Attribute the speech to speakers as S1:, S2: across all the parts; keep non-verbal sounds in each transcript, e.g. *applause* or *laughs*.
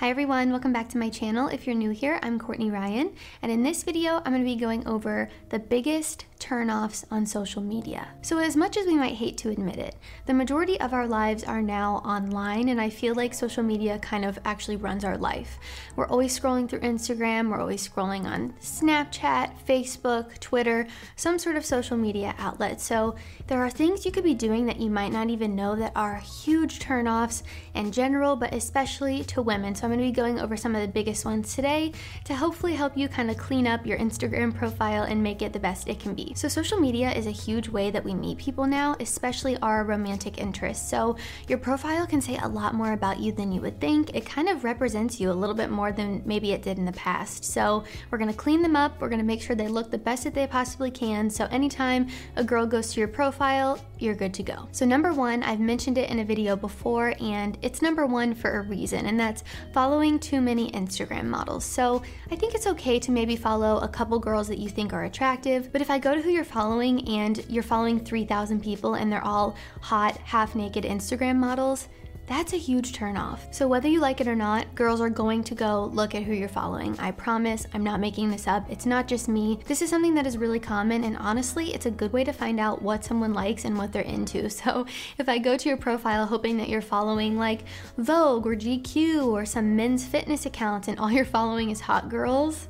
S1: Hi everyone, welcome back to my channel. If you're new here, I'm Courtney Ryan, and in this video, I'm going to be going over the biggest turnoffs on social media. So, as much as we might hate to admit it, the majority of our lives are now online, and I feel like social media kind of actually runs our life. We're always scrolling through Instagram, we're always scrolling on Snapchat, Facebook, Twitter, some sort of social media outlet. So, there are things you could be doing that you might not even know that are huge turnoffs in general, but especially to women. So, I'm going to be going over some of the biggest ones today to hopefully help you kind of clean up your Instagram profile and make it the best it can be. So, social media is a huge way that we meet people now, especially our romantic interests. So, your profile can say a lot more about you than you would think. It kind of represents you a little bit more than maybe it did in the past. So, we're gonna clean them up, we're gonna make sure they look the best that they possibly can. So, anytime a girl goes to your profile, you're good to go. So, number one, I've mentioned it in a video before, and it's number one for a reason, and that's following too many Instagram models. So, I think it's okay to maybe follow a couple girls that you think are attractive, but if I go to who you're following and you're following 3,000 people and they're all hot, half naked Instagram models, that's a huge turnoff. So, whether you like it or not, girls are going to go look at who you're following. I promise, I'm not making this up. It's not just me. This is something that is really common, and honestly, it's a good way to find out what someone likes and what they're into. *laughs* So, if I go to your profile hoping that you're following like Vogue or GQ or some men's fitness account and all you're following is hot girls,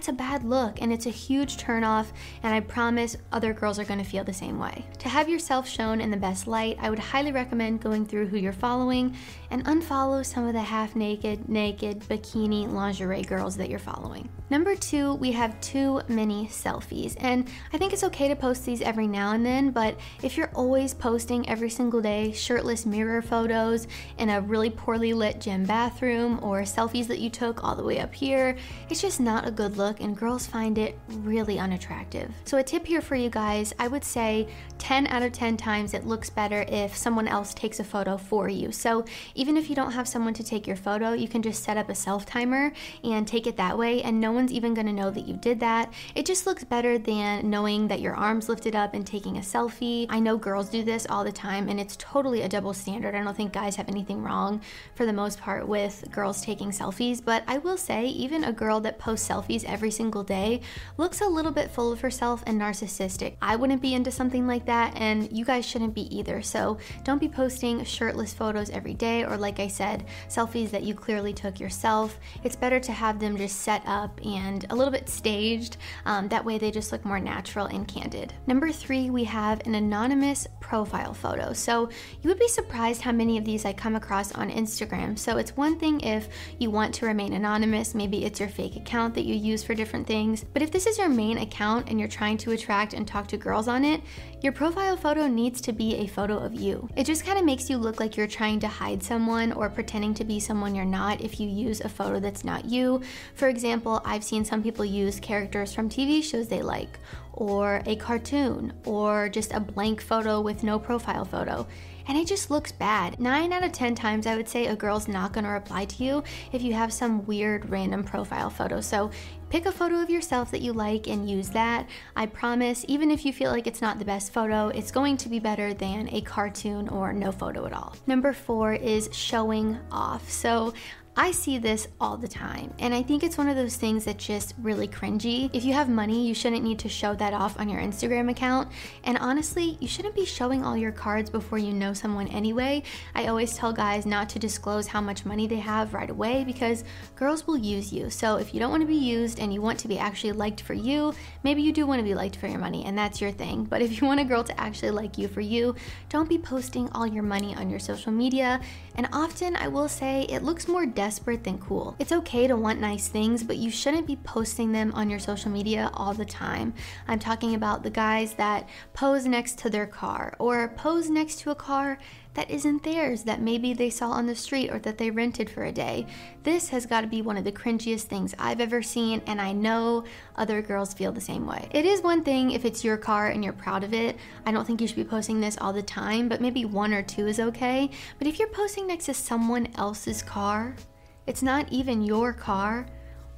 S1: that's a bad look and it's a huge turnoff, and I promise other girls are going to feel the same way. To have yourself shown in the best light, I would highly recommend going through who you're following and unfollow some of the half naked, naked, bikini, lingerie girls that you're following. Number two, we have too many selfies, and I think it's okay to post these every now and then, but if you're always posting every single day shirtless mirror photos in a really poorly lit gym bathroom or selfies that you took all the way up here, it's just not a good look, and girls find it really unattractive. So, a tip here for you guys I would say 10 out of 10 times it looks better if someone else takes a photo for you. So, even if you don't have someone to take your photo, you can just set up a self timer and take it that way, and no one's even gonna know that you did that. It just looks better than knowing that your arms lifted up and taking a selfie. I know girls do this all the time, and it's totally a double standard. I don't think guys have anything wrong for the most part with girls taking selfies, but I will say, even a girl that posts selfies every single day looks a little bit full of herself and narcissistic. I wouldn't be into something like that, and you guys shouldn't be either. So don't be posting shirtless photos every day, or like I said, selfies that you clearly took yourself. It's better to have them just set up and a little bit staged. Um, that way they just look more natural and candid. Number three, we have an anonymous profile photo. So you would be surprised how many of these I come across on Instagram. So it's one thing if you want to remain anonymous, maybe it's your fake account that you use for different things. But if this is your main account and you're trying to attract and talk to girls on it, your profile photo needs to be a photo of you. It just kind of makes you look like you're trying to hide someone or pretending to be someone you're not if you use a photo that's not you. For example, I've seen some people use characters from TV shows they like, or a cartoon, or just a blank photo with no profile photo and it just looks bad. Nine out of 10 times, I would say a girl's not gonna reply to you if you have some weird random profile photo. So pick a photo of yourself that you like and use that. I promise, even if you feel like it's not the best photo, it's going to be better than a cartoon or no photo at all. Number four is showing off. So I see this all the time, and I think it's one of those things that's just really cringy. If you have money, you shouldn't need to show that off on your Instagram account, and honestly, you shouldn't be showing all your cards before you know someone anyway. I always tell guys not to disclose how much money they have right away because girls will use you. So if you don't want to be used and you want to be actually liked for you, maybe you do want to be liked for your money, and that's your thing. But if you want a girl to actually like you for you, don't be posting all your money on your social media. And often, I will say, it looks more desperate than cool. It's okay to want nice things, but you shouldn't be posting them on your social media all the time. I'm talking about the guys that pose next to their car or pose next to a car that isn't theirs, that maybe they saw on the street or that they rented for a day. This has got to be one of the cringiest things I've ever seen, and I know other girls feel the same way. It is one thing if it's your car and you're proud of it. I don't think you should be posting this all the time, but maybe one or two is okay. But if you're posting next to someone else's car, it's not even your car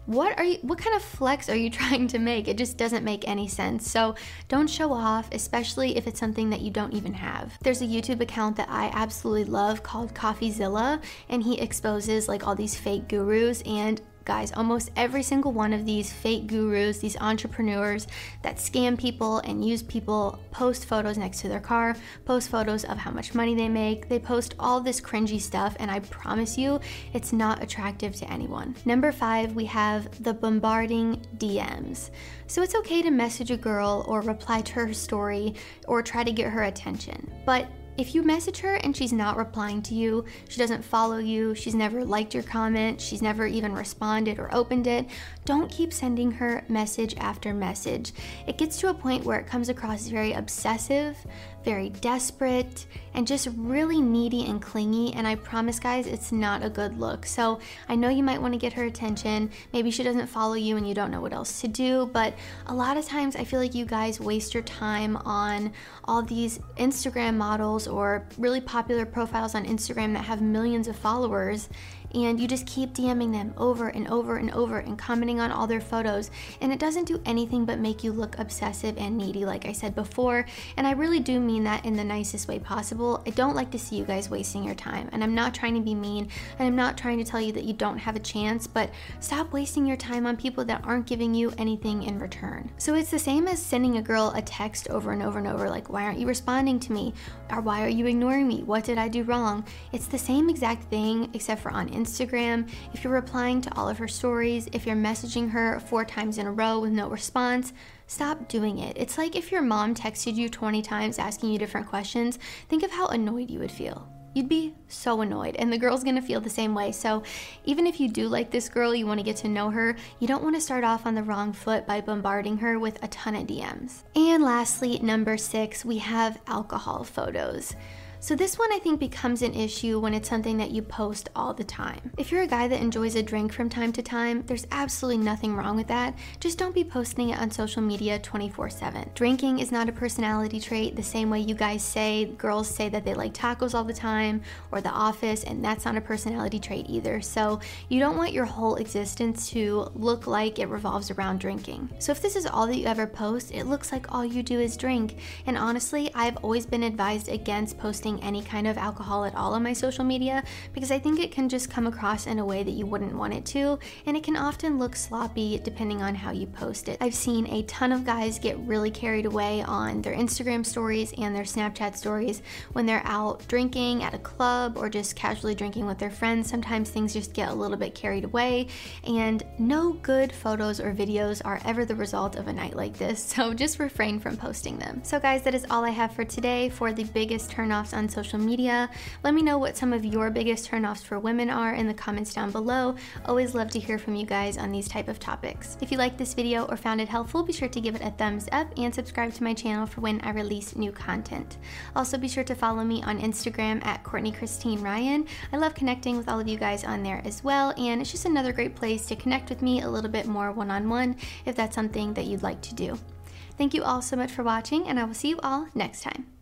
S1: what are you what kind of flex are you *laughs* trying to make? It just doesn't make any sense. So don't show off especially if it's something that you don't even have. There's a youtube account that i absolutely love called coffeezilla and he exposes like all these fake gurus and Guys, almost every single one of these fake gurus, these entrepreneurs that scam people and use people, post photos next to their car, post photos of how much money they make. They post all this cringy stuff, and I promise you, it's not attractive to anyone. Number five, we have the bombarding DMs. So it's okay to message a girl or reply to her story or try to get her attention, but if you message her and she's not replying to you, she doesn't follow you, she's never liked your comment, she's never even responded or opened it, don't keep sending her message after message. It gets to a point where it comes across very obsessive, very desperate, and just really needy and clingy. And I promise, guys, it's not a good look. So I know you might want to get her attention. Maybe she doesn't follow you and you don't know what else to do. But a lot of times, I feel like you guys waste your time on all these Instagram models or really popular profiles on Instagram that have millions of followers and you just keep DMing them over and over and over and commenting on all their photos. And it doesn't do anything but make you look obsessive and needy, like I said before. And I really do mean that in the nicest way possible. I don't like to see you guys wasting your time. And I'm not trying to be mean and I'm not trying to tell you that you don't have a chance, but stop wasting your time on people that aren't giving you anything in return. So it's the same as sending a girl a text over and over and over, like, why aren't you responding to me? Or why are you ignoring me? What did I do wrong? It's the same exact thing, except for on Instagram Instagram, if you're replying to all of her stories, if you're messaging her four times in a row with no response, stop doing it. It's like if your mom texted you 20 times asking you different questions, think of how annoyed you would feel. You'd be so annoyed, and the girl's gonna feel the same way. So, even if you do like this girl, you wanna get to know her, you don't wanna start off on the wrong foot by bombarding her with a ton of DMs. And lastly, number six, we have alcohol photos. So this one I think becomes an issue when it's something that you post all the time. If you're a guy that enjoys a drink from time to time, there's absolutely nothing wrong with that. Just don't be posting it on social media 24/7. Drinking is not a personality trait the same way you guys say girls say that they like tacos all the time or the office and that's not a personality trait either. So you don't want your whole existence to look like it revolves around drinking. So if this is all that you ever post, it looks like all you do is drink. And honestly, I've always been advised against posting any kind of alcohol at all on my social media because I think it can just come across in a way that you wouldn't want it to, and it can often look sloppy depending on how you post it. I've seen a ton of guys get really carried away on their Instagram stories and their Snapchat stories when they're out drinking at a club or just casually drinking with their friends. Sometimes things just get a little bit carried away, and no good photos or videos are ever the result of a night like this, *laughs* so just refrain from posting them. So, guys, that is all I have for today for the biggest turnoffs on on social media. Let me know what some of your biggest turnoffs for women are in the comments down below. Always love to hear from you guys on these type of topics. If you liked this video or found it helpful, be sure to give it a thumbs up and subscribe to my channel for when I release new content. Also be sure to follow me on Instagram at Courtney Cristine Ryan. I love connecting with all of you guys on there as well, and it's just another great place to connect with me a little bit more one-on-one -on -one if that's something that you'd like to do. Thank you all so much for watching, and I will see you all next time.